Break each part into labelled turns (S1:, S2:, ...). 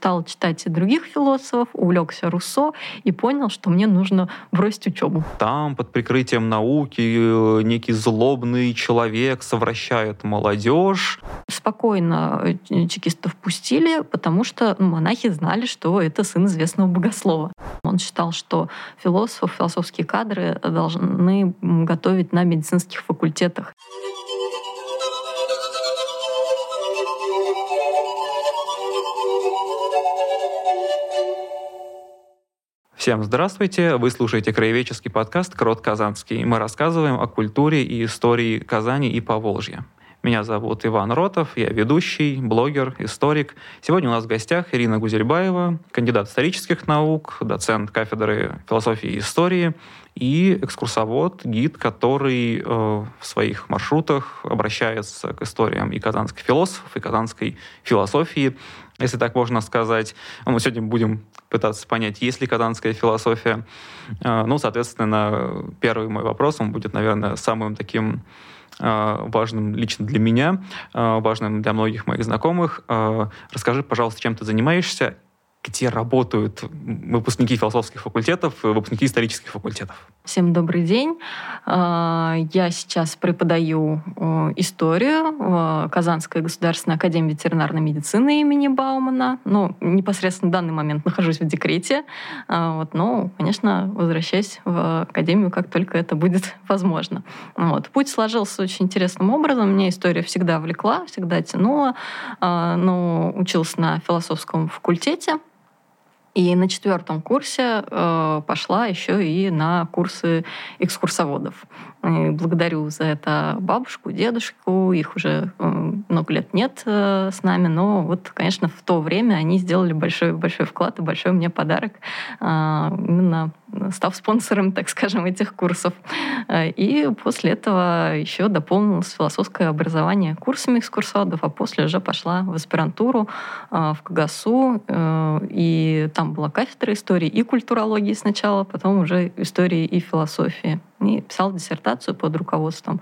S1: стал читать и других философов, увлекся Руссо и понял, что мне нужно бросить учебу.
S2: Там под прикрытием науки э, некий злобный человек совращает молодежь.
S1: Спокойно э, чекистов пустили, потому что монахи знали, что это сын известного богослова. Он считал, что философов, философские кадры должны готовить на медицинских факультетах.
S2: Всем здравствуйте! Вы слушаете краеведческий подкаст «Крот Казанский». Мы рассказываем о культуре и истории Казани и Поволжья. Меня зовут Иван Ротов, я ведущий, блогер, историк. Сегодня у нас в гостях Ирина Гузельбаева, кандидат исторических наук, доцент кафедры философии и истории и экскурсовод, гид, который э, в своих маршрутах обращается к историям и казанских философов, и казанской философии, если так можно сказать. Мы сегодня будем пытаться понять, есть ли казанская философия. Э, ну, соответственно, первый мой вопрос, он будет, наверное, самым таким э, важным лично для меня, э, важным для многих моих знакомых. Расскажи, пожалуйста, чем ты занимаешься где работают выпускники философских факультетов, выпускники исторических факультетов.
S1: Всем добрый день. А, я сейчас преподаю историю в Казанской государственной академии ветеринарной медицины имени Баумана. Ну, непосредственно в данный момент нахожусь в декрете. А, вот, но, конечно, возвращаюсь в академию, как только это будет возможно. Вот. Путь сложился очень интересным образом. Меня история всегда влекла, всегда тянула. А, но учился на философском факультете. И на четвертом курсе э, пошла еще и на курсы экскурсоводов. Благодарю за это бабушку, дедушку. Их уже э, много лет нет э, с нами, но вот, конечно, в то время они сделали большой большой вклад и большой мне подарок э, именно став спонсором, так скажем, этих курсов. И после этого еще дополнилось философское образование курсами экскурсоводов, а после уже пошла в аспирантуру в КГСУ, и там была кафедра истории и культурологии сначала, потом уже истории и философии. И писал диссертацию под руководством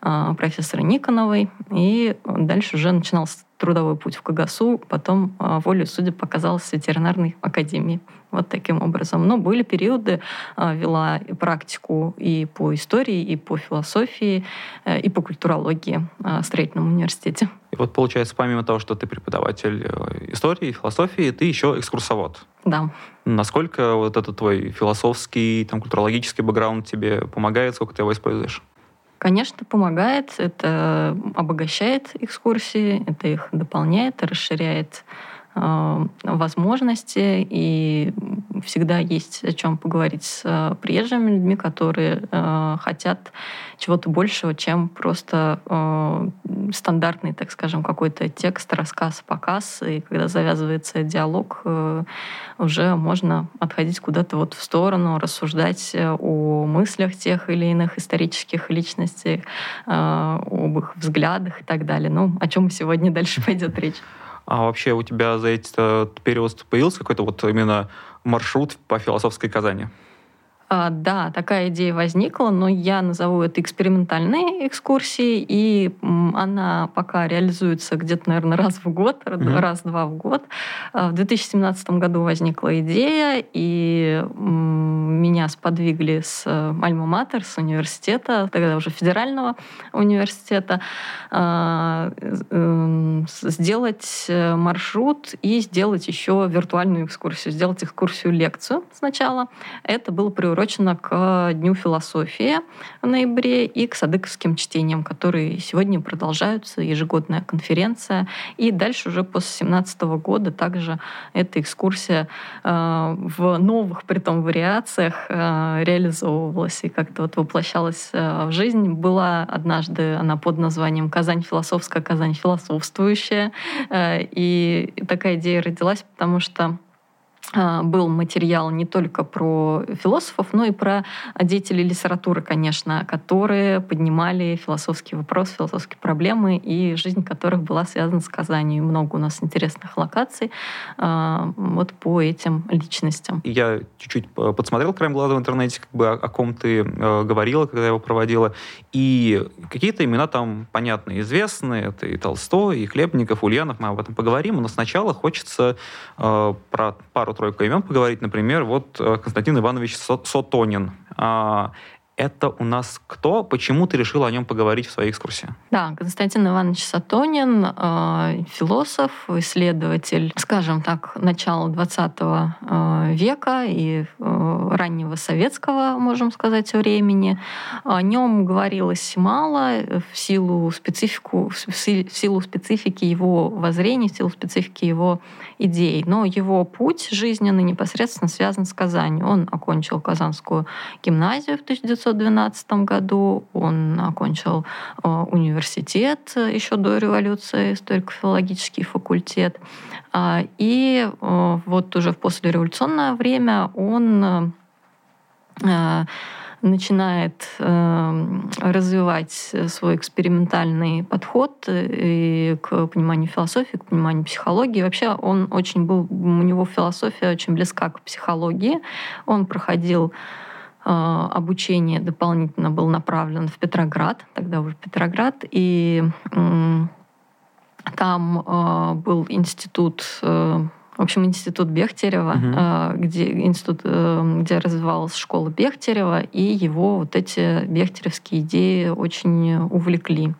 S1: профессора Никоновой, и дальше уже начинал трудовой путь в КГСУ, потом волю судеб показалась в ветеринарной академии. Вот таким образом. Но были периоды, а, вела практику и по истории, и по философии, э, и по культурологии а, в строительном университете.
S2: И вот получается, помимо того, что ты преподаватель э, истории, философии, ты еще экскурсовод.
S1: Да.
S2: Насколько вот этот твой философский, там, культурологический бэкграунд тебе помогает, сколько ты его используешь?
S1: Конечно, помогает. Это обогащает экскурсии, это их дополняет, расширяет возможности, и всегда есть о чем поговорить с э, приезжими людьми, которые э, хотят чего-то большего, чем просто стандартный, так скажем, какой-то текст, рассказ, показ, и когда завязывается диалог, уже можно отходить куда-то вот в сторону, рассуждать о мыслях тех или иных исторических личностей, об их взглядах и так далее. Ну, о чем сегодня дальше пойдет речь.
S2: А вообще у тебя за этот период появился какой-то вот именно маршрут по философской Казани?
S1: А, да, такая идея возникла, но я назову это экспериментальной экскурсией, и она пока реализуется где-то, наверное, раз в год, mm-hmm. раз-два в год. А, в 2017 году возникла идея, и меня сподвигли с Альма-Матер, с университета, тогда уже федерального университета, а, эм, сделать э, маршрут и сделать еще виртуальную экскурсию, сделать экскурсию-лекцию сначала. Это было приурочено приурочена к Дню философии в ноябре и к садыковским чтениям, которые сегодня продолжаются, ежегодная конференция. И дальше уже после 2017 года также эта экскурсия э, в новых, при том вариациях э, реализовывалась и как-то вот воплощалась э, в жизнь. Была однажды она под названием «Казань философская, Казань философствующая». И такая идея родилась, потому что был материал не только про философов, но и про деятелей литературы, конечно, которые поднимали философские вопросы, философские проблемы, и жизнь которых была связана с Казанью. Много у нас интересных локаций а, вот по этим личностям.
S2: Я чуть-чуть подсмотрел краем глаза в интернете, как бы о, ком ты э, говорила, когда его проводила, И какие-то имена там понятные, известные. Это и Толстой, и Хлебников, Ульянов. Мы об этом поговорим. Но сначала хочется э, про пару-тройку имен поговорить. Например, вот э, Константин Иванович Сотонин. Э, это у нас кто? Почему ты решила о нем поговорить в своей экскурсии?
S1: Да, Константин Иванович Сатонин, э, философ, исследователь, скажем так, начала 20 э, века и э, раннего советского, можем сказать, времени. О нем говорилось мало в силу, специфику, в силу специфики его воззрений, в силу специфики его идей. Но его путь жизненный непосредственно связан с Казанью. Он окончил Казанскую гимназию в 1900 1912 году. Он окончил э, университет еще до революции, историко-филологический факультет. А, и э, вот уже в послереволюционное время он э, начинает развивать свой экспериментальный подход и к пониманию философии, к пониманию психологии. Вообще он очень был, у него философия очень близка к психологии. Он проходил а, обучение дополнительно был направлен в Петроград, тогда уже Петроград, и там а, был институт э, в общем, институт Бехтерева, угу. где, институт, э, где развивалась школа Бехтерева, и его вот эти бехтеревские идеи очень увлекли.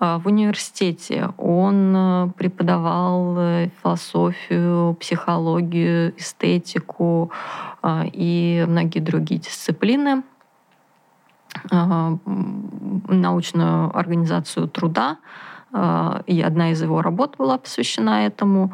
S1: В университете он преподавал философию, психологию, эстетику, а, и многие другие дисциплины а, научную организацию труда, а, и одна из его работ была посвящена этому.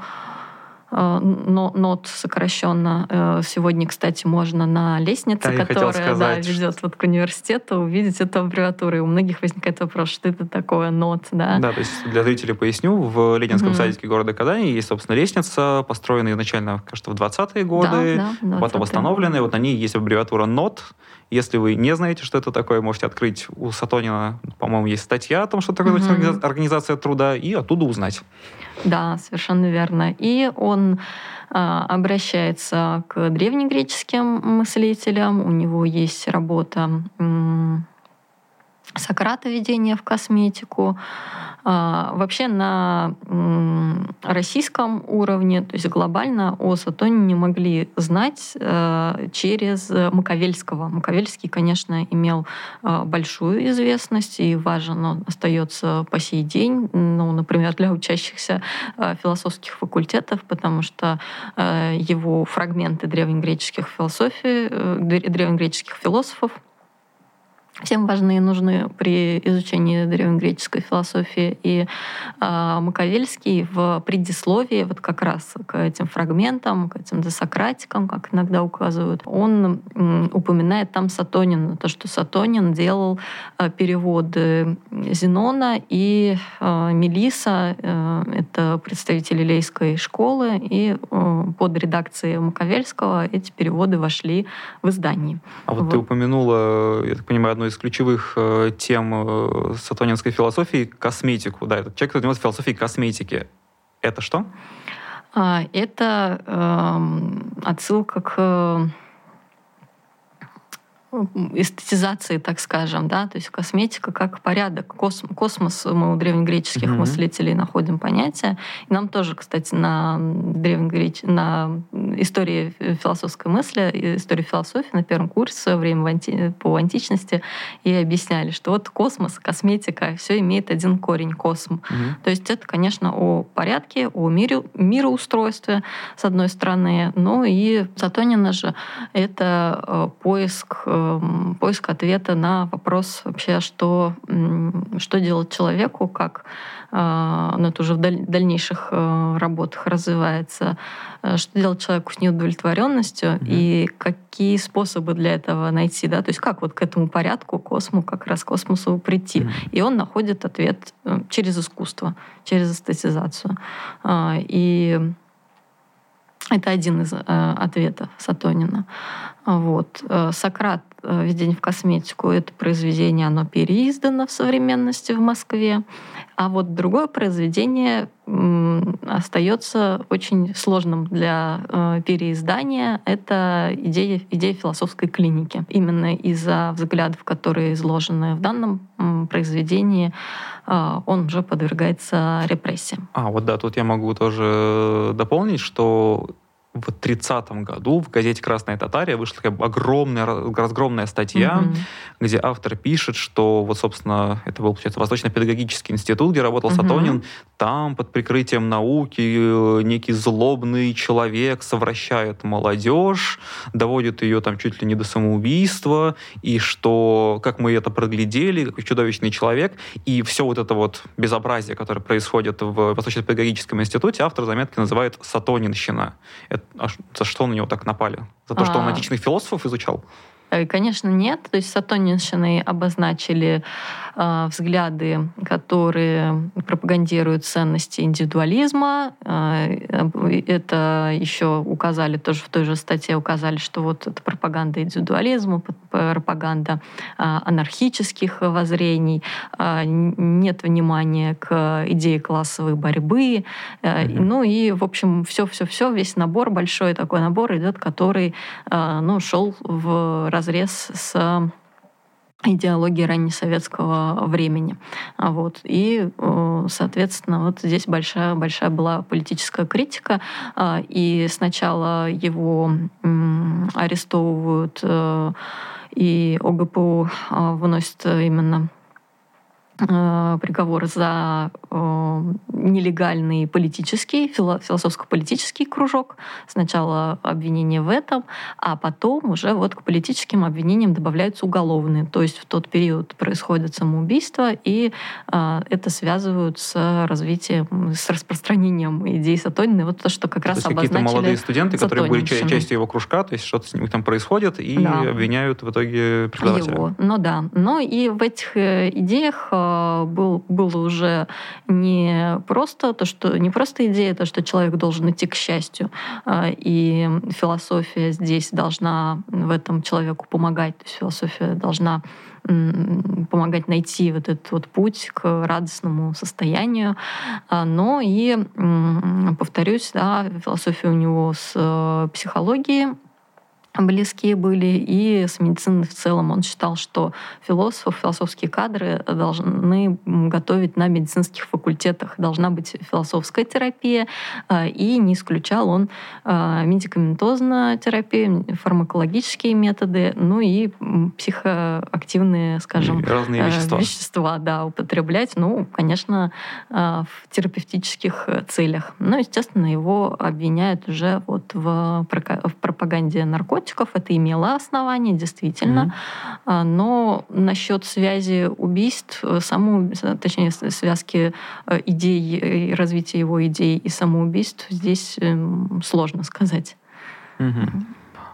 S1: Э, нот сокращенно. Э, сегодня, кстати, можно на лестнице, да, которая да, ведет вот к университету, увидеть эту аббревиатуру. И у многих возникает вопрос, что это такое нот, да?
S2: Да, то есть для зрителей поясню, в Ленинском mm-hmm. садике города Казани есть, собственно, лестница, построенная изначально, кажется, в 20-е годы, да, да, 20 потом восстановленная. Вот на ней есть аббревиатура нот. Если вы не знаете, что это такое, можете открыть у Сатонина, по-моему, есть статья о том, что такое mm-hmm. организация труда, и оттуда узнать.
S1: Да, совершенно верно. И он а, обращается к древнегреческим мыслителям. У него есть работа Сократа «Введение в косметику». А, вообще на российском уровне, то есть глобально о Сатоне не могли знать э, через Маковельского. Маковельский, конечно, имел э, большую известность и важен он остается по сей день, ну, например, для учащихся э, философских факультетов, потому что его фрагменты древнегреческих философий, древнегреческих философов всем важны и нужны при изучении древнегреческой философии. И э, Маковельский в предисловии вот как раз к этим фрагментам, к этим досократикам, как иногда указывают, он э, упоминает там Сатонина, то, что Сатонин делал э, переводы Зенона и э, Мелиса, э, это представители Лейской школы, и э, под редакцией Маковельского эти переводы вошли в издание.
S2: А вот, вот. ты упомянула, я так понимаю, одну из ключевых э, тем э, сатонинской философии — косметику. Да, этот человек занимается философией косметики. Это что?
S1: А, это э, отсылка к эстетизации, так скажем, да, то есть косметика как порядок, космос, космос мы у древнегреческих mm-hmm. мыслителей находим понятие. И нам тоже, кстати, на древнегреч... на истории философской мысли, истории философии на первом курсе в свое время в анти... по античности и объясняли, что вот космос, косметика, все имеет один корень косм. Mm-hmm. То есть это, конечно, о порядке, о мире, мироустройстве, с одной стороны, но и Сатонина же это э, поиск э, поиск ответа на вопрос вообще, что, что делать человеку, как э, ну, это уже в дальнейших э, работах развивается, э, что делать человеку с неудовлетворенностью mm-hmm. и какие способы для этого найти, да, то есть как вот к этому порядку, косму, как раз космосу прийти. Mm-hmm. И он находит ответ через искусство, через эстетизацию. И это один из э, ответов Сатонина. Вот. Сократ «Введение в косметику» — это произведение, оно переиздано в современности в Москве. А вот другое произведение остается очень сложным для э, переиздания. Это идея, идея философской клиники. Именно из-за взглядов, которые изложены в данном произведении, э, он уже подвергается репрессиям.
S2: А, вот да, тут я могу тоже дополнить, что в 30 году в газете «Красная Татария» вышла такая огромная, разгромная статья, mm-hmm. где автор пишет, что вот, собственно, это был, получается, Восточно-педагогический институт, где работал mm-hmm. Сатонин, там под прикрытием науки э, некий злобный человек совращает молодежь, доводит ее там чуть ли не до самоубийства, и что, как мы это проглядели, какой чудовищный человек, и все вот это вот безобразие, которое происходит в Восточно-педагогическом институте, автор заметки называет «сатонинщина». А за что на него так напали? За то, что он а. античных философов изучал?
S1: Э, конечно, нет. То есть сатонинщиной обозначили взгляды, которые пропагандируют ценности индивидуализма. Э, это еще указали, тоже в той же статье указали, что вот это пропаганда индивидуализма, пропаганда э, анархических воззрений, нет внимания к идее классовой борьбы. Mm-hmm. Ну и, в общем, все-все-все, весь набор, большой такой набор идет, который ну, шел в разрез с идеологии раннесоветского времени. Вот. И, э, соответственно, вот здесь большая, большая была политическая критика. А, и сначала его арестовывают, э, и ОГПУ а, выносит именно приговор за э, нелегальный политический, философско-политический кружок. Сначала обвинение в этом, а потом уже вот к политическим обвинениям добавляются уголовные. То есть в тот период происходит самоубийство, и э, это связывают с развитием, с распространением идей Сатонина. Вот то, что как то раз обозначили
S2: какие-то молодые студенты, которые были частью его кружка, то есть что-то с ними там происходит, и да. обвиняют в итоге преподавателя. Его.
S1: Ну да. Но и в этих идеях Э, был, было уже не просто то, что не просто идея, то, что человек должен идти к счастью, э, и философия здесь должна в этом человеку помогать, то есть философия должна помогать найти вот этот вот путь к радостному состоянию. Э, но и, повторюсь, да, философия у него с психологией близкие были, и с медициной в целом. Он считал, что философов, философские кадры должны готовить на медицинских факультетах. Должна быть философская терапия, а, и не исключал он а, медикаментозную терапию, фармакологические методы, ну и психоактивные, скажем,
S2: разные вещества.
S1: вещества да, употреблять, ну, конечно, а, в терапевтических целях. Но, естественно, его обвиняют уже вот в пропаганде наркотиков, наркотиков. Это имело основание, действительно. Mm-hmm. Но насчет связи убийств, э, саму, точнее, связки э, идей, развития его идей и самоубийств здесь эм, сложно сказать.
S2: Mm-hmm.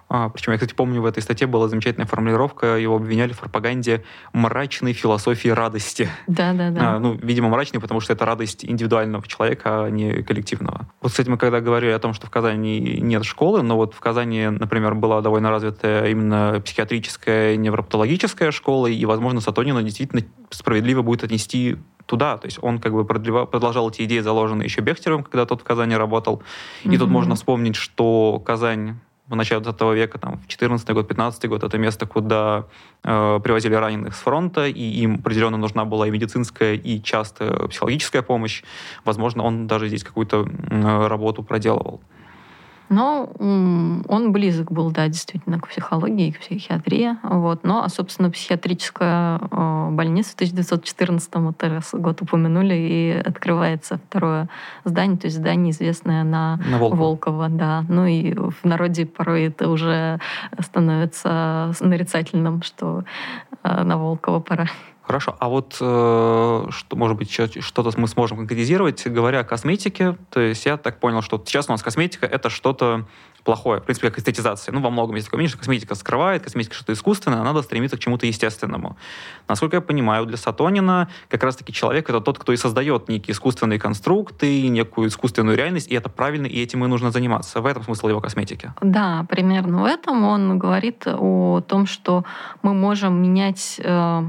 S2: А, причем я, кстати, помню, в этой статье была замечательная формулировка, его обвиняли в пропаганде мрачной философии радости.
S1: Да, да, да.
S2: А, ну, видимо, мрачной, потому что это радость индивидуального человека, а не коллективного. Вот, кстати, мы когда говорили о том, что в Казани нет школы, но вот в Казани, например, была довольно развитая именно психиатрическая, невропатологическая школа, и, возможно, Сатонина действительно справедливо будет отнести туда. То есть он как бы продолжал эти идеи, заложенные еще Бехтеревым, когда тот в Казани работал. И mm-hmm. тут можно вспомнить, что Казань в начале 20 века, там, в 14 год, 15 год, это место, куда э, привозили раненых с фронта, и им определенно нужна была и медицинская, и часто психологическая помощь. Возможно, он даже здесь какую-то э, работу проделывал.
S1: Но он близок был, да, действительно, к психологии и к психиатрии. Вот. Но, а, собственно, психиатрическая больница в 1914 вот раз год упомянули, и открывается второе здание, то есть здание, известное на,
S2: на Волкова.
S1: Волкова. Да. Ну и в народе порой это уже становится нарицательным, что э, на Волкова пора.
S2: Хорошо. А вот, э, что, может быть, что-то мы сможем конкретизировать, говоря о косметике. То есть я так понял, что сейчас у нас косметика — это что-то плохое. В принципе, как эстетизация. Ну, во многом есть такое мнение, что косметика скрывает, косметика что-то искусственное, а надо стремиться к чему-то естественному. Насколько я понимаю, для Сатонина как раз-таки человек — это тот, кто и создает некие искусственные конструкты, некую искусственную реальность, и это правильно, и этим и нужно заниматься. В этом смысл его косметики.
S1: Да, примерно в этом он говорит о том, что мы можем менять э,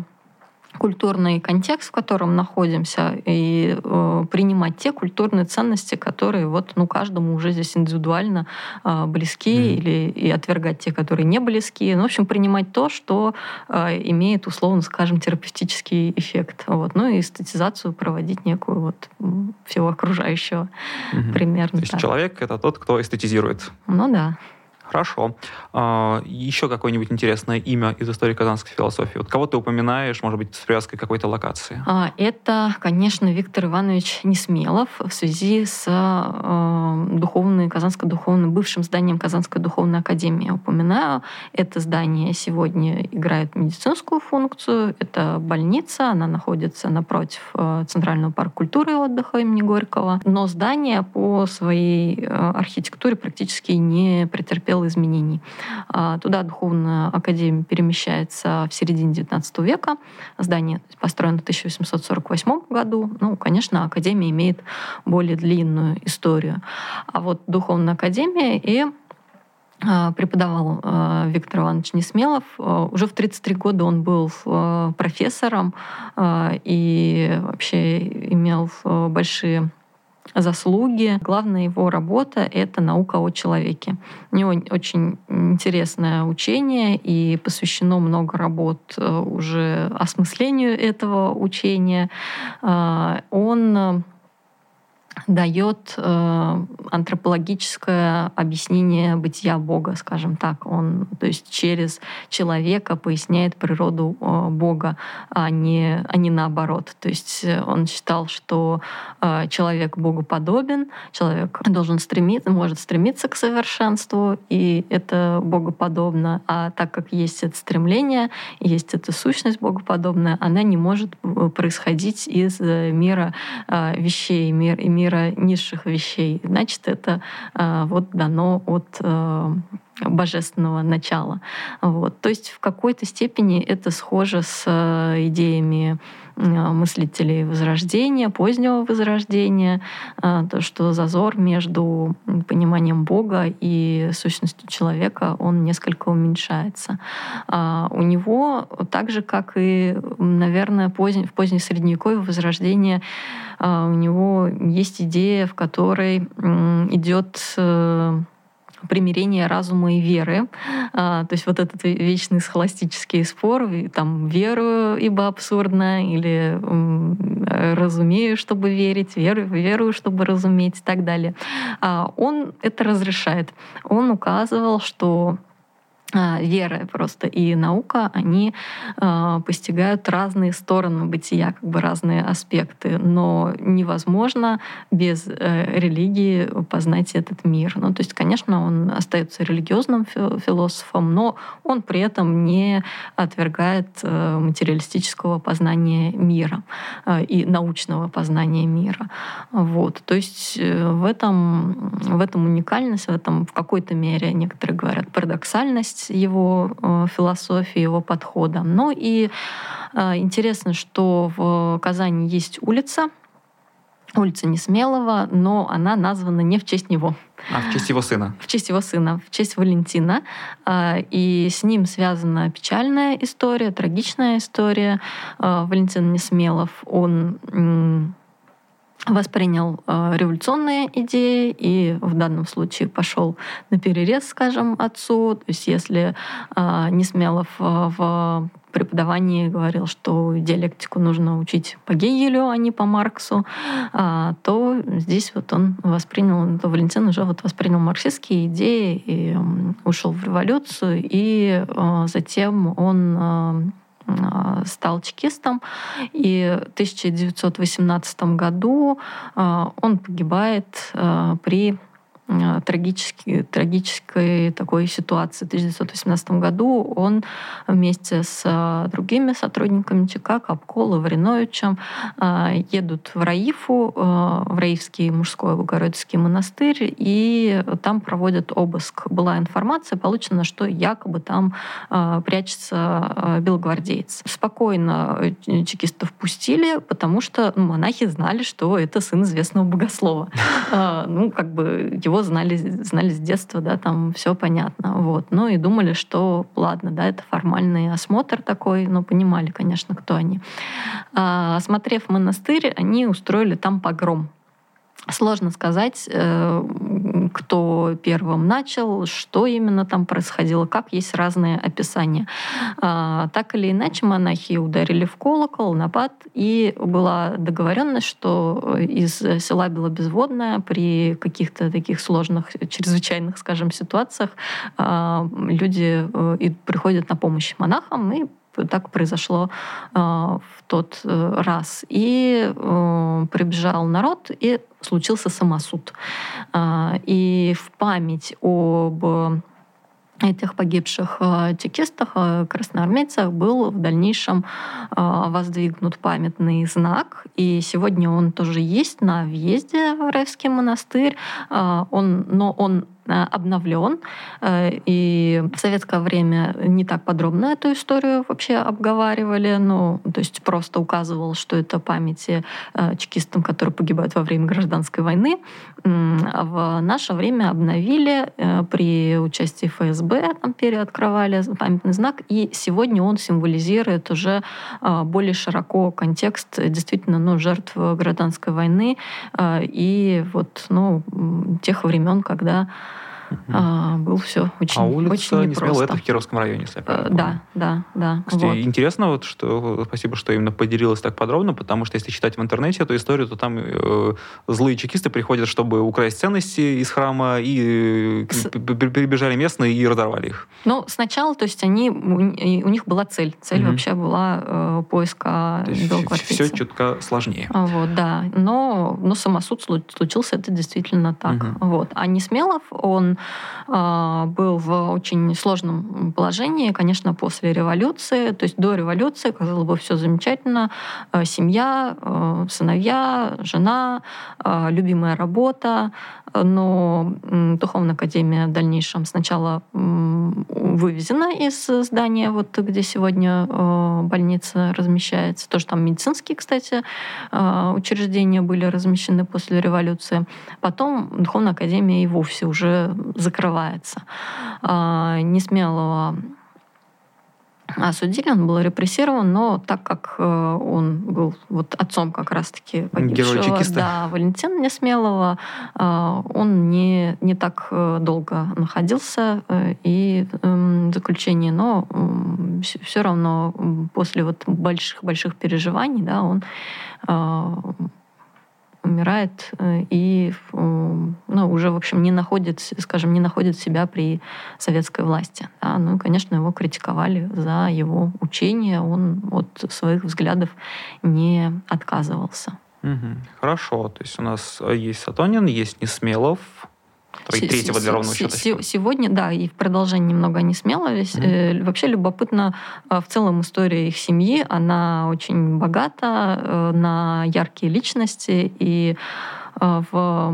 S1: культурный контекст, в котором находимся, и э, принимать те культурные ценности, которые вот, ну, каждому уже здесь индивидуально э, близки, mm. или и отвергать те, которые не близки. Ну, в общем, принимать то, что э, имеет, условно скажем, терапевтический эффект. Вот. Ну и эстетизацию проводить некую вот всего окружающего. Mm-hmm. Примерно
S2: То есть
S1: так.
S2: человек — это тот, кто эстетизирует.
S1: Ну да.
S2: Хорошо. А, еще какое-нибудь интересное имя из истории казанской философии? Вот кого ты упоминаешь, может быть, с привязкой к какой-то локации?
S1: А, это, конечно, Виктор Иванович Несмелов в связи с э, духовной, Казанской духовной, бывшим зданием Казанской духовной академии. Упоминаю, это здание сегодня играет медицинскую функцию. Это больница, она находится напротив Центрального парка культуры и отдыха имени Горького. Но здание по своей архитектуре практически не претерпело претерпела изменений. А, туда духовная академия перемещается в середине XIX века. Здание построено в 1848 году. Ну, конечно, академия имеет более длинную историю. А вот духовная академия и а, преподавал а, Виктор Иванович Несмелов. Уже в 33 года он был профессором и вообще имел большие заслуги. Главная его работа — это наука о человеке. У него очень интересное учение, и посвящено много работ э, уже осмыслению этого учения. А, он дает э, антропологическое объяснение бытия Бога, скажем так. Он, то есть через человека поясняет природу э, Бога, а не, а не наоборот. То есть э, он считал, что э, человек Богу подобен, человек должен стремиться, может стремиться к совершенству, и это богоподобно. А так как есть это стремление, есть эта сущность богоподобная, она не может э, происходить из э, мира э, вещей, мир, мира мира низших вещей, значит, это э, вот дано от э, божественного начала. Вот. То есть в какой-то степени это схоже с э, идеями мыслителей Возрождения, позднего Возрождения, то, что зазор между пониманием Бога и сущностью человека, он несколько уменьшается. У него, так же, как и, наверное, позднее, в позднее Средневековье Возрождение, у него есть идея, в которой идет э, примирение разума и веры. А, то есть вот этот вечный схоластический спор, там верую, ибо абсурдно, или разумею, чтобы верить, верую, верую, чтобы разуметь и так далее. А он это разрешает. Он указывал, что вера просто и наука, они э, постигают разные стороны бытия, как бы разные аспекты, но невозможно без э, религии познать этот мир. Ну, то есть, конечно, он остается религиозным философом, но он при этом не отвергает э, материалистического познания мира э, и научного познания мира. Вот. То есть э, в этом, в этом уникальность, в этом в какой-то мере, некоторые говорят, парадоксальность, часть его э, философии, его подхода. Ну и э, интересно, что в Казани есть улица, улица Несмелого, но она названа не в честь него.
S2: А в честь его сына?
S1: В честь его сына, в честь Валентина. Э, и с ним связана печальная история, трагичная история. Валентин Несмелов, он воспринял э, революционные идеи и в данном случае пошел на перерез, скажем, отцу. То есть если э, Несмелов э, в преподавании говорил, что диалектику нужно учить по Гегелю, а не по Марксу, то здесь вот он воспринял, то Валентин уже вот воспринял марксистские идеи и ушел в революцию, и затем он стал чекистом, и в 1918 году а, он погибает а, при трагической, трагической такой ситуации. В 1918 году он вместе с э, другими сотрудниками ЧК, Капкола, Вариновичем, э, едут в Раифу, в Раифский мужской Богородицкий монастырь, и там проводят обыск. Была информация получена, что якобы там прячется белогвардеец. Спокойно чекистов пустили, потому что монахи знали, что это сын известного богослова. Ну, как бы его его знали, знали с детства, да, там все понятно. Вот. Ну и думали, что ладно, да, это формальный осмотр такой, но понимали, конечно, кто они. А, осмотрев монастырь, они устроили там погром. Сложно сказать, э, кто первым начал, что именно там происходило, как есть разные описания. А, так или иначе, монахи ударили в колокол, напад, и была договоренность, что из села Белобезводное при каких-то таких сложных, чрезвычайных, скажем, ситуациях а, люди э, приходят на помощь монахам, и так произошло э, в тот э, раз. И э, прибежал народ, и случился самосуд. И в память об этих погибших чекистах, красноармейцах был в дальнейшем воздвигнут памятный знак. И сегодня он тоже есть на въезде в Раевский монастырь. Он, но он обновлен. Э, и в советское время не так подробно эту историю вообще обговаривали. Ну, то есть просто указывал, что это памяти э, чекистам, которые погибают во время гражданской войны. А в наше время обновили при участии ФСБ, там переоткрывали памятный знак. И сегодня он символизирует уже более широко контекст действительно ну, жертв гражданской войны и вот ну, тех времен, когда а, был все очень,
S2: а улица
S1: очень
S2: непросто. это в Кировском районе, если я правильно
S1: помню. Да, да, да.
S2: Кстати, вот. интересно, вот, что спасибо, что именно поделилась так подробно, потому что если читать в интернете эту историю, то там э, злые чекисты приходят, чтобы украсть ценности из храма, и э, С... перебежали местные и разорвали их.
S1: Ну, сначала, то есть они, у них была цель. Цель угу. вообще была э, поиска есть
S2: Все чутка сложнее.
S1: А, вот, да. Но, но самосуд случился, это действительно так. Угу. Вот. А Несмелов, он а, был в очень сложном положении, конечно, после революции. То есть до революции, казалось бы, все замечательно. А, семья, а, сыновья, жена, любимая работа. Но Духовная академия в дальнейшем сначала вывезена из здания, вот где сегодня больница размещается. Тоже там медицинские, кстати, учреждения были размещены после революции. Потом Духовная академия и вовсе уже закрывается. А, Несмелого осудили, он был репрессирован, но так как э, он был вот отцом как раз-таки погибшего да, Валентина Несмелого, э, он не, не так э, долго находился и эм, в заключении, но все равно после вот больших-больших переживаний да, он умирает э, и ну, уже, в общем, не находит, скажем, не находит себя при советской власти. Да? Ну, конечно, его критиковали за его учение, он от своих взглядов не отказывался.
S2: Угу. Хорошо, то есть у нас есть Сатонин, есть Несмелов, третьего для ровного счета.
S1: Сегодня, да, и в продолжении немного они смеловались. Mm-hmm. Вообще любопытно э, в целом история их семьи. Она очень богата э, на яркие личности и в а,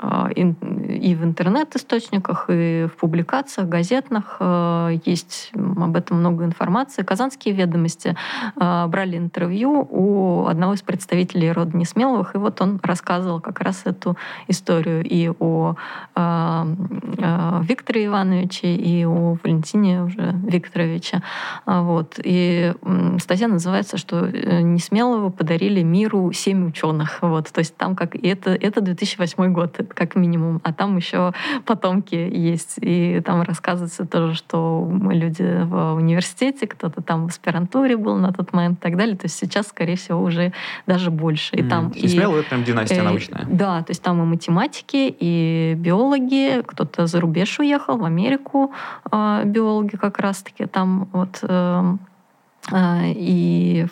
S1: и в интернет-источниках, и в публикациях, газетных э, есть об этом много информации. Казанские ведомости э, брали интервью у одного из представителей рода Несмеловых, и вот он рассказывал как раз эту историю и о э, Викторе Ивановиче, и о Валентине уже Викторовиче. А, вот. И статья называется, что Несмелову подарили миру семь ученых. Вот. То есть там как... И это, это 2008 год как минимум, а там еще потомки есть. И там рассказывается тоже, что мы люди в университете, кто-то там в аспирантуре был на тот момент и так далее. То есть сейчас, скорее всего, уже даже больше. И mm. там
S2: и, смело, это прям династия э, научная.
S1: Да, то есть там и математики, и биологи, кто-то за рубеж уехал, в Америку э, биологи как раз-таки там вот э, и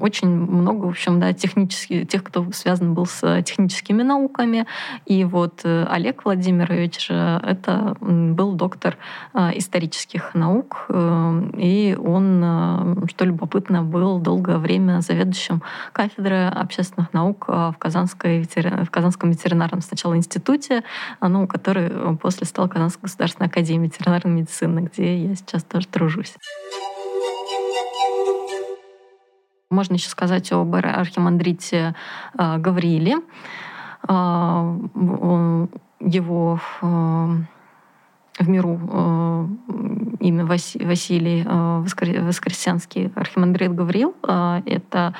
S1: очень много, в общем, да, технических, тех, кто связан был с техническими науками. И вот э, Олег Владимирович же это был доктор а, исторических наук, э, и он, э, что любопытно, был долгое время заведующим кафедры общественных наук в, Казанской, в Казанском ветеринарном сначала институте, ну, который после стал Казанской государственной академией ветеринарной медицины, где я сейчас тоже тружусь. Можно еще сказать об архимандрите э, Гаврииле. его в миру имя Василий Воскресенский архимандрит Гавриил. Это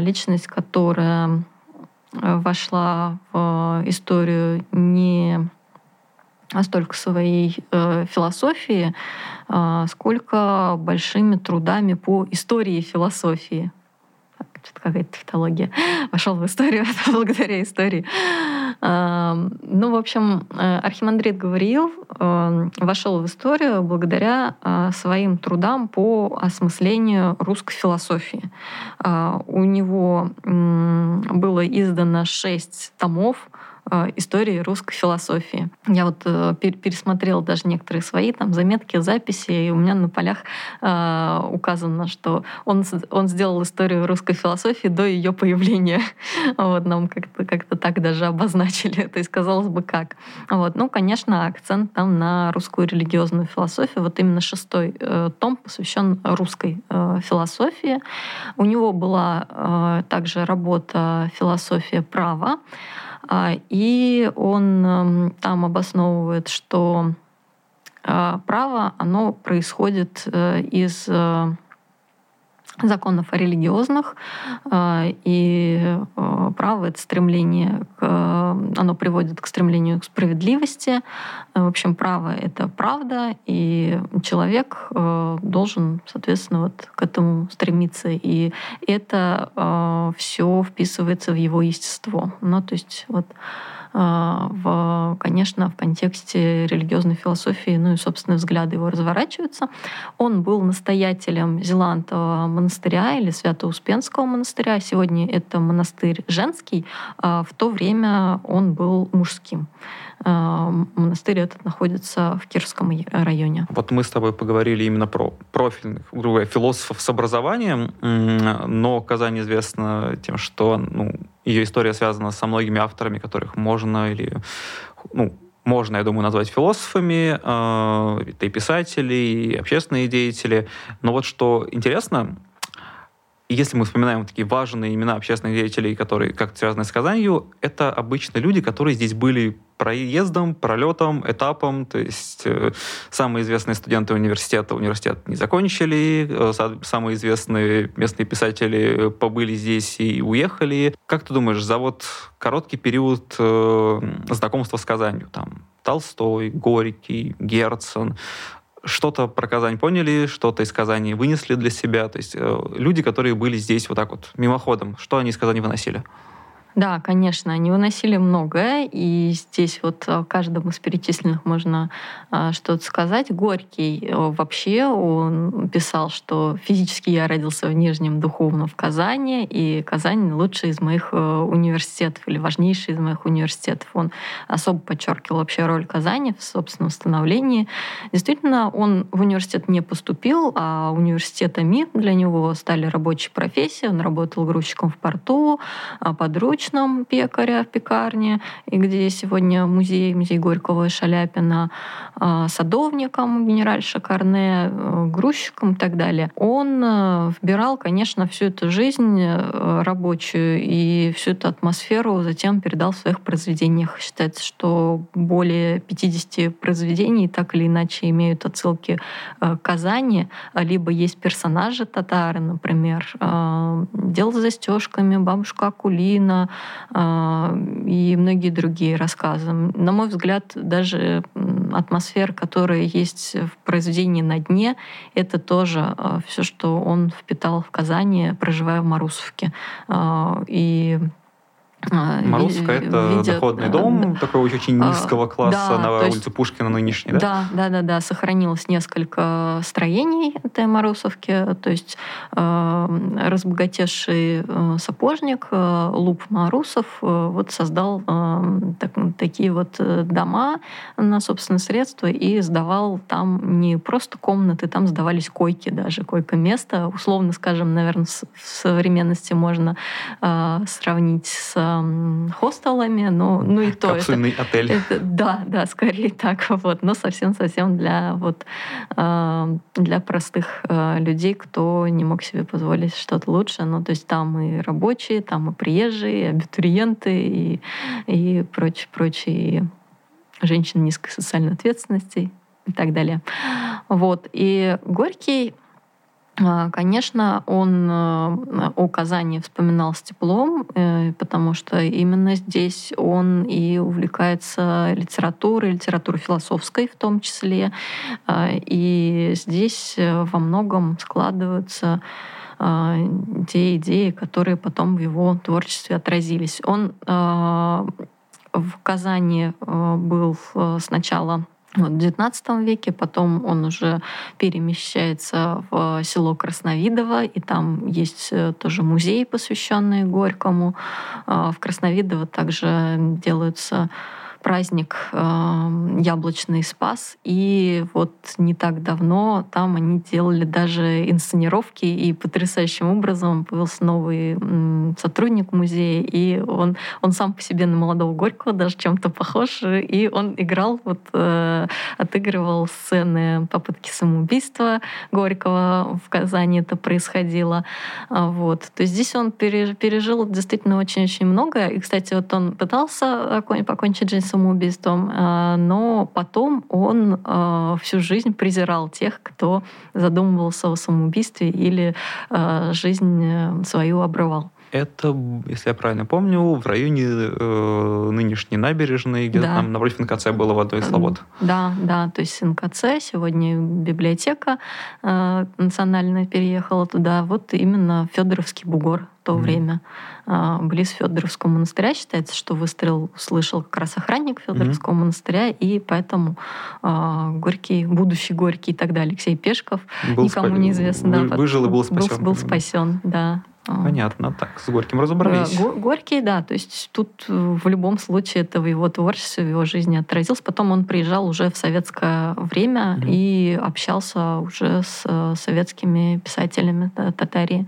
S1: личность, которая вошла в историю не столько своей э, философии, э, сколько большими трудами по истории философии что-то какая-то тавтология, вошел в историю благодаря истории. Ну, в общем, э, Архимандрит говорил, э, вошел в историю благодаря своим трудам по осмыслению русской философии. У него было издано шесть томов истории русской философии. Я вот э, пересмотрела даже некоторые свои там заметки, записи, и у меня на полях э, указано, что он, он сделал историю русской философии до ее появления. Вот нам как-то как так даже обозначили. То есть, казалось бы, как. Вот. Ну, конечно, акцент там на русскую религиозную философию. Вот именно шестой э, том посвящен русской э, философии. У него была э, также работа «Философия права», и он эм, там обосновывает, что а, право, оно происходит э, из э, законов религиозных, э, и э, право — это стремление, к, оно приводит к стремлению к справедливости. Э, в общем, право — это правда, и человек должен, соответственно, вот к этому стремиться. И это все вписывается в его естество. Ну, то есть вот в, конечно, в контексте религиозной философии, ну и, собственно, взгляды его разворачиваются. Он был настоятелем Зеландового монастыря или Свято-Успенского монастыря. Сегодня это монастырь женский, а в то время он был мужским. А, монастырь этот находится в Кирском районе.
S2: Вот мы с тобой поговорили именно про профильных, грубо философов с образованием, но Казань известна тем, что ну, ее история связана со многими авторами, которых можно или ну, можно, я думаю, назвать философами, э, это и писатели, и общественные деятели. Но вот что интересно, если мы вспоминаем такие важные имена общественных деятелей, которые как-то связаны с Казанью, это обычно люди, которые здесь были проездом, пролетом, этапом. То есть э, самые известные студенты университета университет не закончили, э, самые известные местные писатели побыли здесь и уехали. Как ты думаешь, за вот короткий период э, знакомства с Казанью, там, Толстой, Горький, Герцен, что-то про Казань поняли, что-то из Казани вынесли для себя. То есть э, люди, которые были здесь вот так вот мимоходом, что они из Казани выносили?
S1: Да, конечно, они выносили многое, и здесь вот э, каждому из перечисленных можно э, что-то сказать. Горький э, вообще, он писал, что физически я родился в Нижнем, духовно в Казани, и Казань лучший из моих университетов или важнейший из моих университетов. Он особо подчеркивал вообще роль Казани в собственном становлении. Действительно, он в университет не поступил, а университетами для него стали рабочие профессии. Он работал грузчиком в порту, подручным, обычном пекаря в пекарне, и где сегодня музей, музей Горького и Шаляпина, а, садовником генеральша Карне, э, грузчиком и так далее. Он э, вбирал, конечно, всю эту жизнь э, рабочую и всю эту атмосферу затем передал в своих произведениях. Считается, что более 50 произведений так или иначе имеют отсылки к Казани, либо есть персонажи татары, например, «Дело с застежками», «Бабушка Акулина», и многие другие рассказы. На мой взгляд, даже атмосфера, которая есть в произведении «На дне», это тоже а, все, что он впитал в Казани, проживая в Марусовке. А, и
S2: а, Марусска — это видят, доходный дом э, такого очень а, низкого класса да, на улице есть, Пушкина нынешней, да?
S1: Да, да, да, да. Сохранилось несколько строений этой Марусовки. То есть э, разбогатевший э, сапожник э, Луп Марусов э, вот создал э, так, такие вот э, дома на собственные средства и сдавал там не просто комнаты, там сдавались койки даже, койко-место. Условно, скажем, наверное, в современности можно э, сравнить с э, хостелами, но ну и то.
S2: Капсульный
S1: это,
S2: отель.
S1: Это, да, да, скорее так, вот, но совсем-совсем для вот э, для простых э, людей, кто не мог себе позволить что-то лучше. Ну, то есть там и рабочие, там и приезжие, и абитуриенты, и, и прочие, прочие женщины низкой социальной ответственности и так далее. Вот. И Горький а, Конечно, он э, о Казани вспоминал с теплом, э, потому что именно здесь он и увлекается литературой, литературой философской в том числе. А, и здесь э, во многом складываются а, те идеи, которые потом в его творчестве отразились. Он в Казани был сначала в XIX веке, потом он уже перемещается в село Красновидово, и там есть э, тоже музей, посвященный Горькому. А, в Красновидово также делаются праздник э, Яблочный Спас. И вот не так давно там они делали даже инсценировки, и потрясающим образом появился новый э, сотрудник музея, и он, он сам по себе на молодого Горького даже чем-то похож, и он играл, вот, э, отыгрывал сцены попытки самоубийства Горького в Казани это происходило. А, вот. То есть здесь он пережил действительно очень-очень много. И, кстати, вот он пытался покончить жизнь самоубийством, э, но потом он э, всю жизнь презирал тех, кто задумывался о самоубийстве или э, жизнь свою обрывал.
S2: Это, если я правильно помню, в районе э, нынешней набережной, где да. там напротив НКЦ было в одной из слобод.
S1: Да, да, то есть НКЦ, сегодня библиотека э, национальная переехала туда. Вот именно Федоровский бугор в то mm. время. Э, близ Федоровского монастыря считается, что выстрел услышал как раз охранник Федоровского mm. монастыря, и поэтому э, Горький, будущий Горький и тогда Алексей Пешков, был никому спа... неизвестно.
S2: Да, выжил и был спасен.
S1: Был, был спасен, да.
S2: А. Понятно, так, с Горьким разобрались.
S1: Горький, да, то есть тут э, в любом случае это в его творчестве, в его жизни отразилось. Потом он приезжал уже в советское время mm и общался уже с э, советскими писателями Татарии.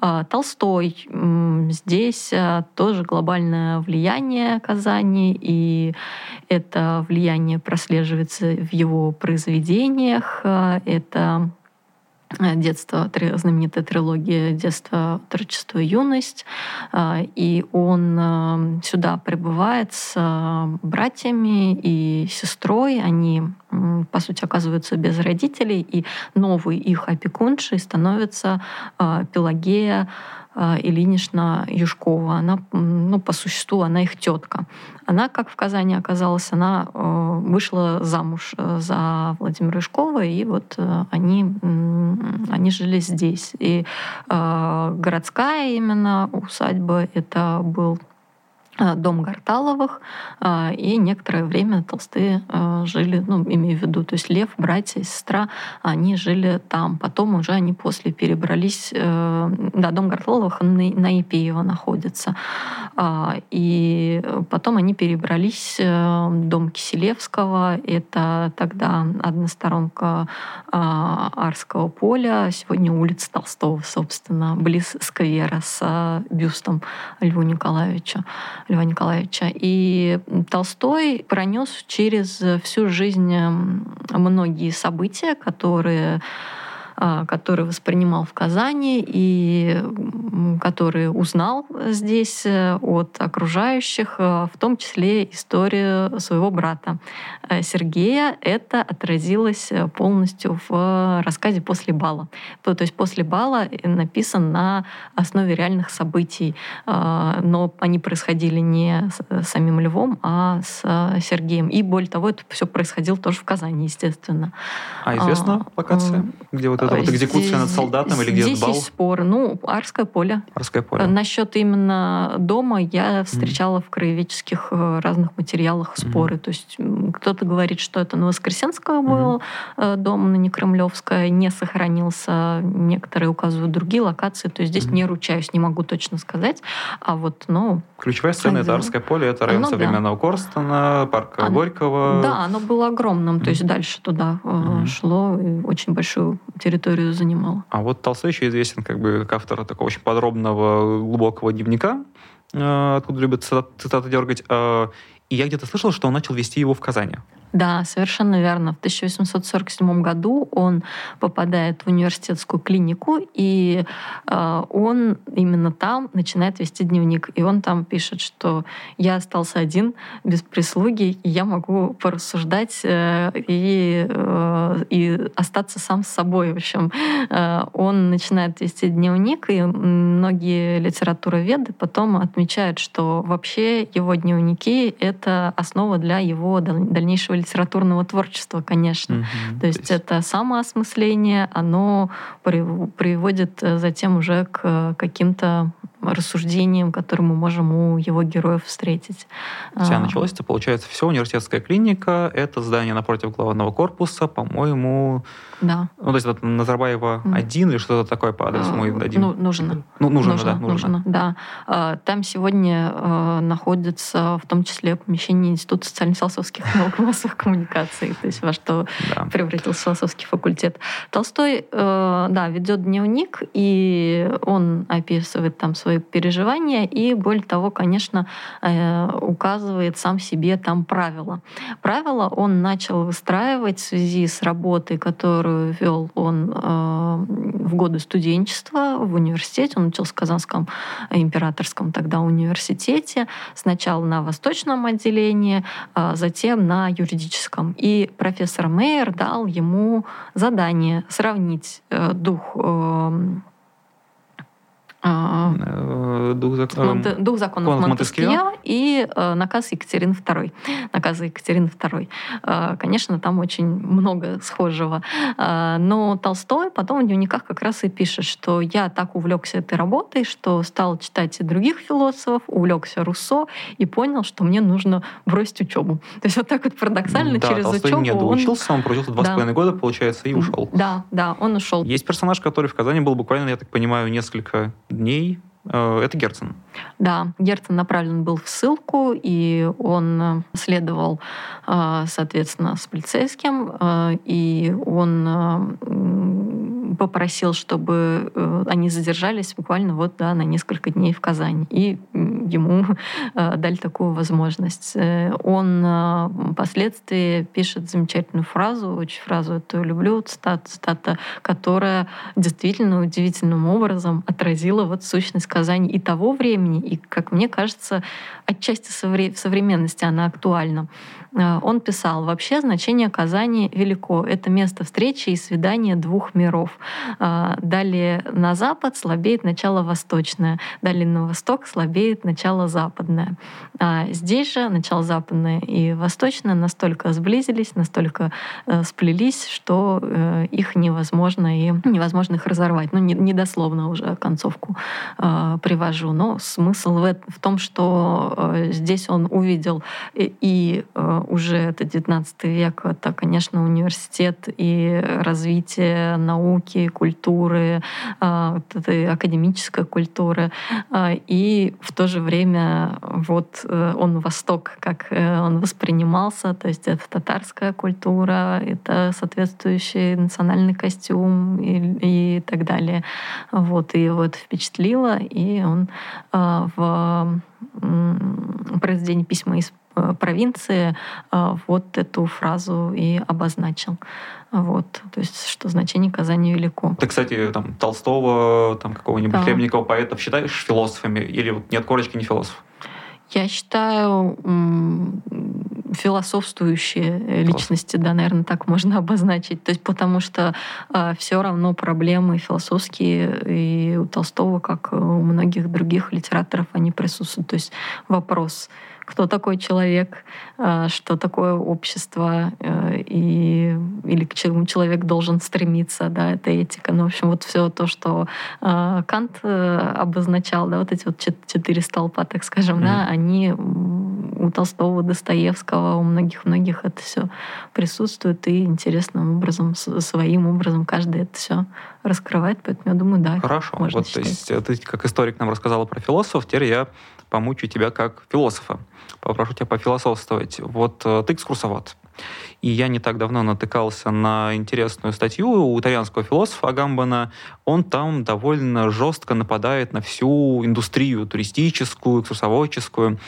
S1: А, Толстой. Здесь э, тоже глобальное влияние Казани, и это влияние прослеживается в его произведениях. Это Э, детство, знаменитая трилогия «Детство, творчество, юность». Э, и он э, сюда прибывает с братьями и сестрой. Они, по сути, оказываются без родителей, и новый их опекуншей становится Пелагея Ильинична Юшкова. Она, ну, по существу, она их тетка. Она, как в Казани оказалась, она э, вышла замуж э, за Владимира Юшкова, и вот э, они, они жили здесь. И городская именно усадьба это был дом Гарталовых, э, и некоторое время Толстые э, жили, ну, имею в виду, то есть Лев, братья, сестра, они жили там. Потом уже они после перебрались, да, дом Гарталовых на, Ипеево находится. И потом они перебрались в дом Киселевского, это тогда односторонка Арского поля, сегодня улица Толстого, собственно, близ сквера с бюстом Льву Николаевича. Льва Николаевича. И Толстой пронес через всю жизнь многие события, которые который воспринимал в Казани и который узнал здесь э, от окружающих, э, в том числе историю своего брата э, Сергея. Это отразилось полностью в рассказе «После бала». То есть «После бала» написан на основе реальных событий, но они происходили не с самим Львом, а с Сергеем. И более того, это все происходило тоже в Казани, естественно.
S2: А известна локация, где вот это вот экзекуция над солдатом или где-то бал?
S1: Здесь спор. Ну, Арское поле.
S2: Арское поле. Э,
S1: Насчет именно дома я встречала mm. в краеведческих э, разных материалах споры. Mm. То есть кто-то говорит, что это на Воскресенского mm. был э, дом, на Некремлевское, не сохранился. Некоторые указывают другие локации. То есть здесь mm. не ручаюсь, не могу точно сказать. А вот, ну...
S2: Ключевая сцена — это Арское поле, это район ну, современного да. Корстона, парка оно, Горького.
S1: Да, оно было огромным. То есть дальше туда mm. шло, очень большую территорию занимал.
S2: А вот Толстой еще известен как бы как автор такого очень подробного, глубокого дневника, откуда любят цитаты дергать. И я где-то слышал, что он начал вести его в Казани.
S1: Да, совершенно верно. В 1847 году он попадает в университетскую клинику, и э, он именно там начинает вести дневник. И он там пишет, что я остался один, без прислуги, и я могу порассуждать э, и, э, и остаться сам с собой. В общем, э, он начинает вести дневник, и многие литературоведы потом отмечают, что вообще его дневники — это основа для его дальнейшего литературного творчества, конечно. Угу, то, есть то есть это самоосмысление, оно приводит э, затем уже к каким-то рассуждениям, которые мы можем у его героев встретить.
S2: Вся а. началось это, получается, все университетская клиника, это здание напротив главного корпуса, по-моему,
S1: да.
S2: Ну, то есть это Назарбаева один или что-то такое по адресу мы дадим?
S1: Ну, нужно.
S2: Ну, нужно, нужно, да. Нужно, нужно.
S1: да. А, там сегодня э, находится в том числе помещение Института социально-философских наук массовых коммуникаций, то есть во что да. превратился философский факультет. Толстой, э, да, ведет дневник, и он описывает там свои переживания, и более того, конечно, э, указывает сам себе там правила. Правила он начал выстраивать в связи с работой, которую которую вел он э, в годы студенчества в университете. Он учился в Казанском императорском тогда университете. Сначала на восточном отделении, а затем на юридическом. И профессор Мейер дал ему задание сравнить э, дух э,
S2: Э, дух, зак... Монте...
S1: Дух законов Монтескио и э, наказ Екатерины II. Наказы Екатерины II. Э, конечно, там очень много схожего. Э, но Толстой потом в дневниках как раз и пишет, что я так увлекся этой работой, что стал читать и других философов, увлекся Руссо и понял, что мне нужно бросить учебу. То есть вот так вот парадоксально
S2: да,
S1: через
S2: Толстой
S1: учебу
S2: не доучился, он, он прожил два с половиной года, получается, и ушел.
S1: Да, да, он ушел.
S2: Есть персонаж, который в Казани был буквально, я так понимаю, несколько дней. Э, это Герцен.
S1: Да, Герцен направлен был в ссылку, и он э, следовал, э, соответственно, с полицейским, и он попросил, чтобы они задержались буквально вот да, на несколько дней в Казани. И ему дали такую возможность. Он впоследствии пишет замечательную фразу, очень фразу эту люблю, цитата, цитата, которая действительно удивительным образом отразила вот сущность Казани и того времени, и, как мне кажется, отчасти в современности она актуальна. Э, он писал, вообще значение Казани велико. Это место встречи и свидания двух миров. Э, далее на запад слабеет начало восточное, далее на восток слабеет начало западное. А здесь же начало западное и восточное настолько сблизились, настолько э, сплелись, что их невозможно и невозможно их разорвать. Ну, не, не дословно уже концовку привожу, но смысл в том, что здесь он увидел и, и уже это 19 век, это, конечно, университет и развитие науки, культуры, а, вот этой академической культуры. А, и в то же время вот э, он Восток, как э, он воспринимался, то есть это татарская культура, это соответствующий национальный костюм и, и так далее. Вот, и его это впечатлило, и он а, в произведении письма из Э, провинции э, вот эту фразу и обозначил. Вот, то есть, что значение Казани велико.
S2: Ты, кстати, там, Толстого, там, какого-нибудь да. Хлебникова поэтов считаешь философами? Или вот нет корочки, не философ?
S1: Я считаю философствующие личности, да, наверное, так можно обозначить. То есть потому что э, все равно проблемы философские и у Толстого, как у многих других литераторов, они присутствуют. То есть вопрос кто такой человек, э, что такое общество э, и, или к чему человек должен стремиться, да, это этика. Ну, в общем, вот все то, что э, Кант обозначал, да, вот эти вот четыре столпа, так скажем, mm-hmm. да, они у Толстого, Достоевского, у многих-многих это все присутствует и интересным образом, своим образом каждый это все раскрывает, поэтому я думаю, да.
S2: Хорошо. Можно вот, считать. то есть ты как историк нам рассказала про философов, теперь я помучу тебя как философа. Попрошу тебя пофилософствовать. Вот э, ты экскурсовод. И я не так давно натыкался на интересную статью у итальянского философа Агамбана. Он там довольно жестко нападает на всю индустрию туристическую, экскурсоводческую.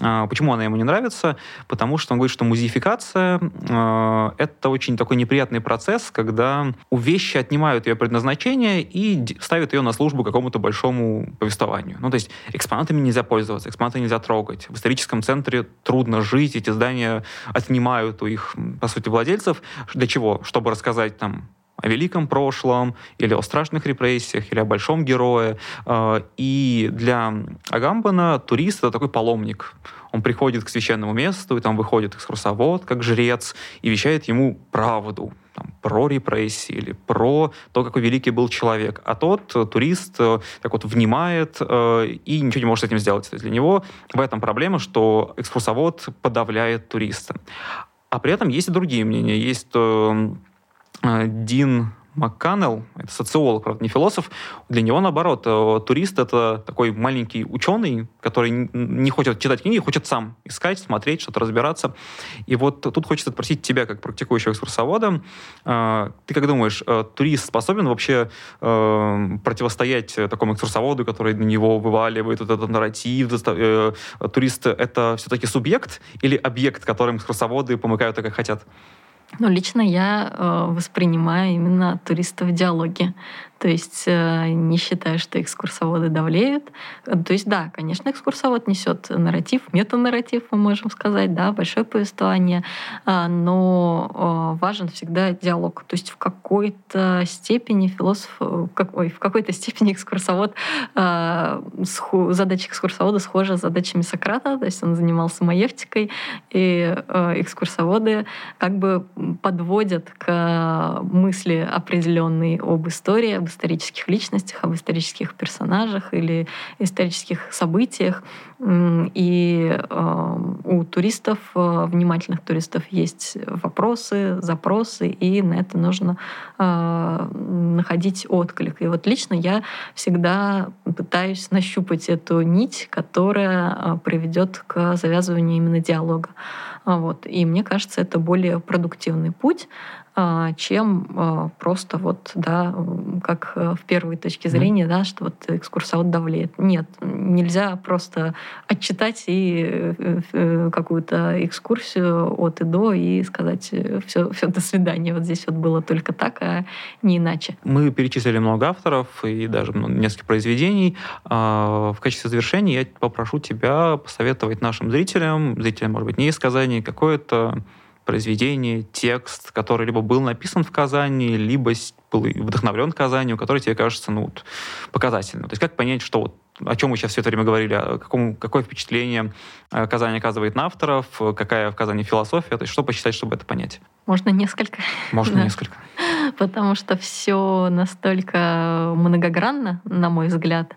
S2: А, почему она ему не нравится? Потому что он говорит, что музеификация э, это очень такой неприятный процесс, когда у вещи отнимают ее предназначение и ставят ее на службу какому-то большому повествованию. Ну, то есть экспонатами нельзя пользоваться, экспонаты нельзя трогать. В историческом центре трудно жить, эти здания отнимают у их, по сути, владельцев. Для чего? Чтобы рассказать там о великом прошлом, или о страшных репрессиях, или о большом герое. Э, и для Агамбана турист — это такой паломник. Он приходит к священному месту, и там выходит экскурсовод, как жрец, и вещает ему правду там, про репрессии или про то, какой великий был человек. А тот э, турист э, так вот внимает и ничего не может с этим сделать. Для него в этом проблема, что экскурсовод подавляет туриста. А при этом есть и другие мнения. Есть Э, Дин МакКаннелл, это социолог, правда, не философ, для него, наоборот, э, турист — это такой маленький ученый, который не хочет читать книги, хочет сам искать, смотреть, что-то разбираться. И вот тут хочется спросить тебя, как практикующего экскурсовода, э, ты как думаешь, турист способен вообще противостоять такому экскурсоводу, который на него вываливает вот этот нарратив? Турист — это все-таки субъект или объект, которым экскурсоводы помыкают так, как хотят?
S1: Ну, лично я э, воспринимаю именно туристов в диалоге. То есть э, не считаю, что экскурсоводы давлеют. То есть да, конечно, экскурсовод несет нарратив, метанарратив, мы можем сказать, да, большое повествование, а, но э, важен всегда диалог. То есть в какой-то степени философ, ой, в какой-то степени экскурсовод, задачи экскурсовода схожи с задачами Сократа, то есть он занимался маевтикой, и экскурсоводы как бы подводят к мысли определенной об истории, исторических личностях, об исторических персонажах или исторических событиях. И э, у туристов, э, внимательных туристов, есть вопросы, запросы, и на это нужно э, находить отклик. И вот лично я всегда пытаюсь нащупать эту нить, которая приведет к завязыванию именно диалога. Вот. И мне кажется, это более продуктивный путь, чем а, просто вот, да, как э, в первой точке зрения, mm-hmm. да, что вот экскурсовод давлеет. Нет, нельзя просто отчитать и э, э, какую-то экскурсию от и до и сказать все, все до свидания. Вот здесь вот было только так, а не иначе.
S2: Мы перечислили много авторов и даже несколько произведений. А, в качестве завершения я попрошу тебя посоветовать нашим зрителям, зрителям, может быть, не из Казани, какое-то произведение, текст, который либо был написан в Казани, либо был вдохновлен Казанью, который тебе кажется ну, вот, показательным. То есть как понять, что вот, о чем мы сейчас все это время говорили, о каком, какое впечатление э, Казань оказывает на авторов, какая в Казани философия, то есть что посчитать, чтобы это понять?
S1: Можно несколько.
S2: Можно да. несколько
S1: потому что все настолько многогранно, на мой взгляд.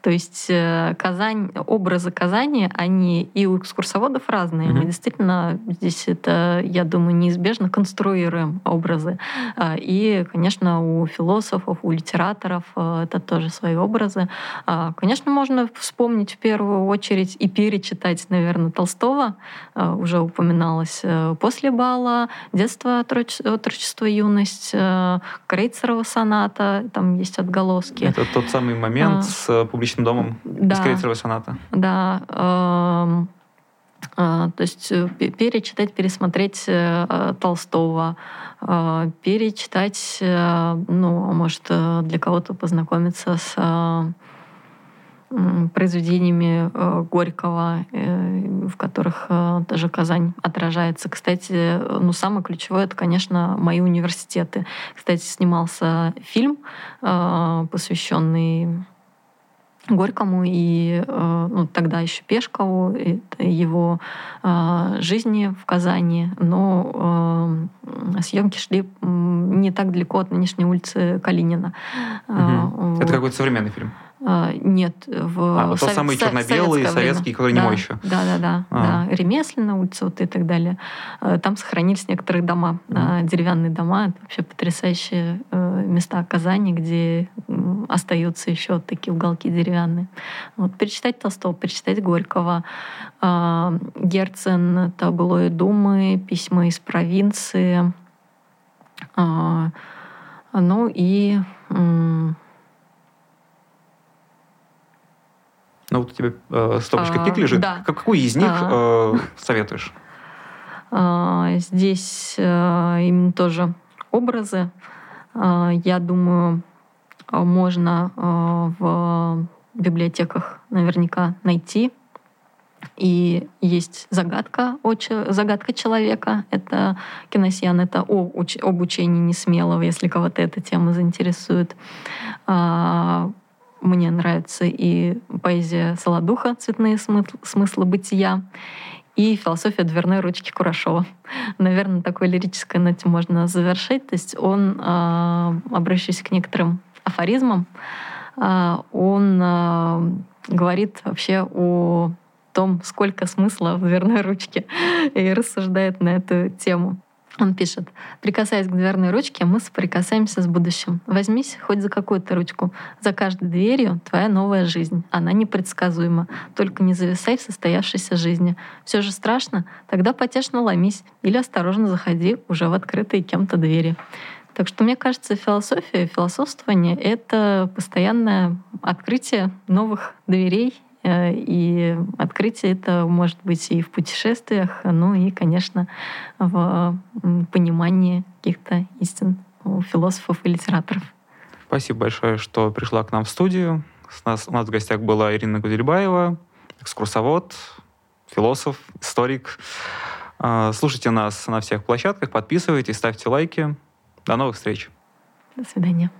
S1: То есть э, Казань, образы Казани, они и у экскурсоводов разные. Mm-hmm. Мы действительно здесь это, я думаю, неизбежно конструируем образы. А, и, конечно, у философов, у литераторов э, это тоже свои образы. А, конечно, можно вспомнить в первую очередь и перечитать, наверное, Толстого, э, уже упоминалось после бала, детство, отрочество, юность, Крейцерова соната, там есть отголоски.
S2: Это тот самый момент а, с э, публичным домом да, из Крейцерова соната.
S1: Да. Э, э, то есть э, перечитать, пересмотреть э, Толстого, э, перечитать, э, ну, может, э, для кого-то познакомиться с э, произведениями э, Горького, э, в которых э, даже Казань отражается. Кстати, ну, самое ключевое — это, конечно, мои университеты. Кстати, снимался фильм, посвященный Горькому и ну, тогда еще Пешкову, его жизни в Казани, но съемки шли не так далеко от нынешней улицы Калинина.
S2: Угу. Это какой-то современный фильм?
S1: А, нет, в
S2: а, вот совет, самый черно-белый, советский, который да, не мой еще.
S1: Да, да, да, а. да. Ремесленная улица вот и так далее. А, там сохранились некоторые дома, mm. деревянные дома. Это вообще потрясающие э, места Казани, где остаются еще такие уголки деревянные. Вот, перечитать Толстого, перечитать Горького, Герцен, Таблои Думы, Письма из провинции, ну и э,
S2: Ну вот у тебя э, стопочка книг лежит. Да. Какую из них э, советуешь?
S1: А, здесь э, именно тоже образы. А, я думаю, можно э, в библиотеках наверняка найти. И есть загадка, загадка человека. Это киносьян, это о, об учении несмелого, если кого-то эта тема заинтересует. А, мне нравится и поэзия Солодуха «Цветные смыслы бытия», и философия дверной ручки Курашова. Наверное, такой лирической ноте можно завершить. То есть он, а, обращаясь к некоторым афоризмам, а, он а, говорит вообще о том, сколько смысла в дверной ручке, и рассуждает на эту тему. Он пишет, прикасаясь к дверной ручке, мы соприкасаемся с будущим. Возьмись хоть за какую-то ручку. За каждой дверью твоя новая жизнь. Она непредсказуема. Только не зависай в состоявшейся жизни. Все же страшно? Тогда потешно ломись или осторожно заходи уже в открытые кем-то двери. Так что мне кажется, философия, философствование — это постоянное открытие новых дверей и открытие это может быть и в путешествиях, ну и, конечно, в понимании каких-то истин у философов и литераторов.
S2: Спасибо большое, что пришла к нам в студию. У нас, у нас в гостях была Ирина Гудельбаева, экскурсовод, философ, историк. А, слушайте нас на всех площадках, подписывайтесь, ставьте лайки. До новых встреч.
S1: До свидания.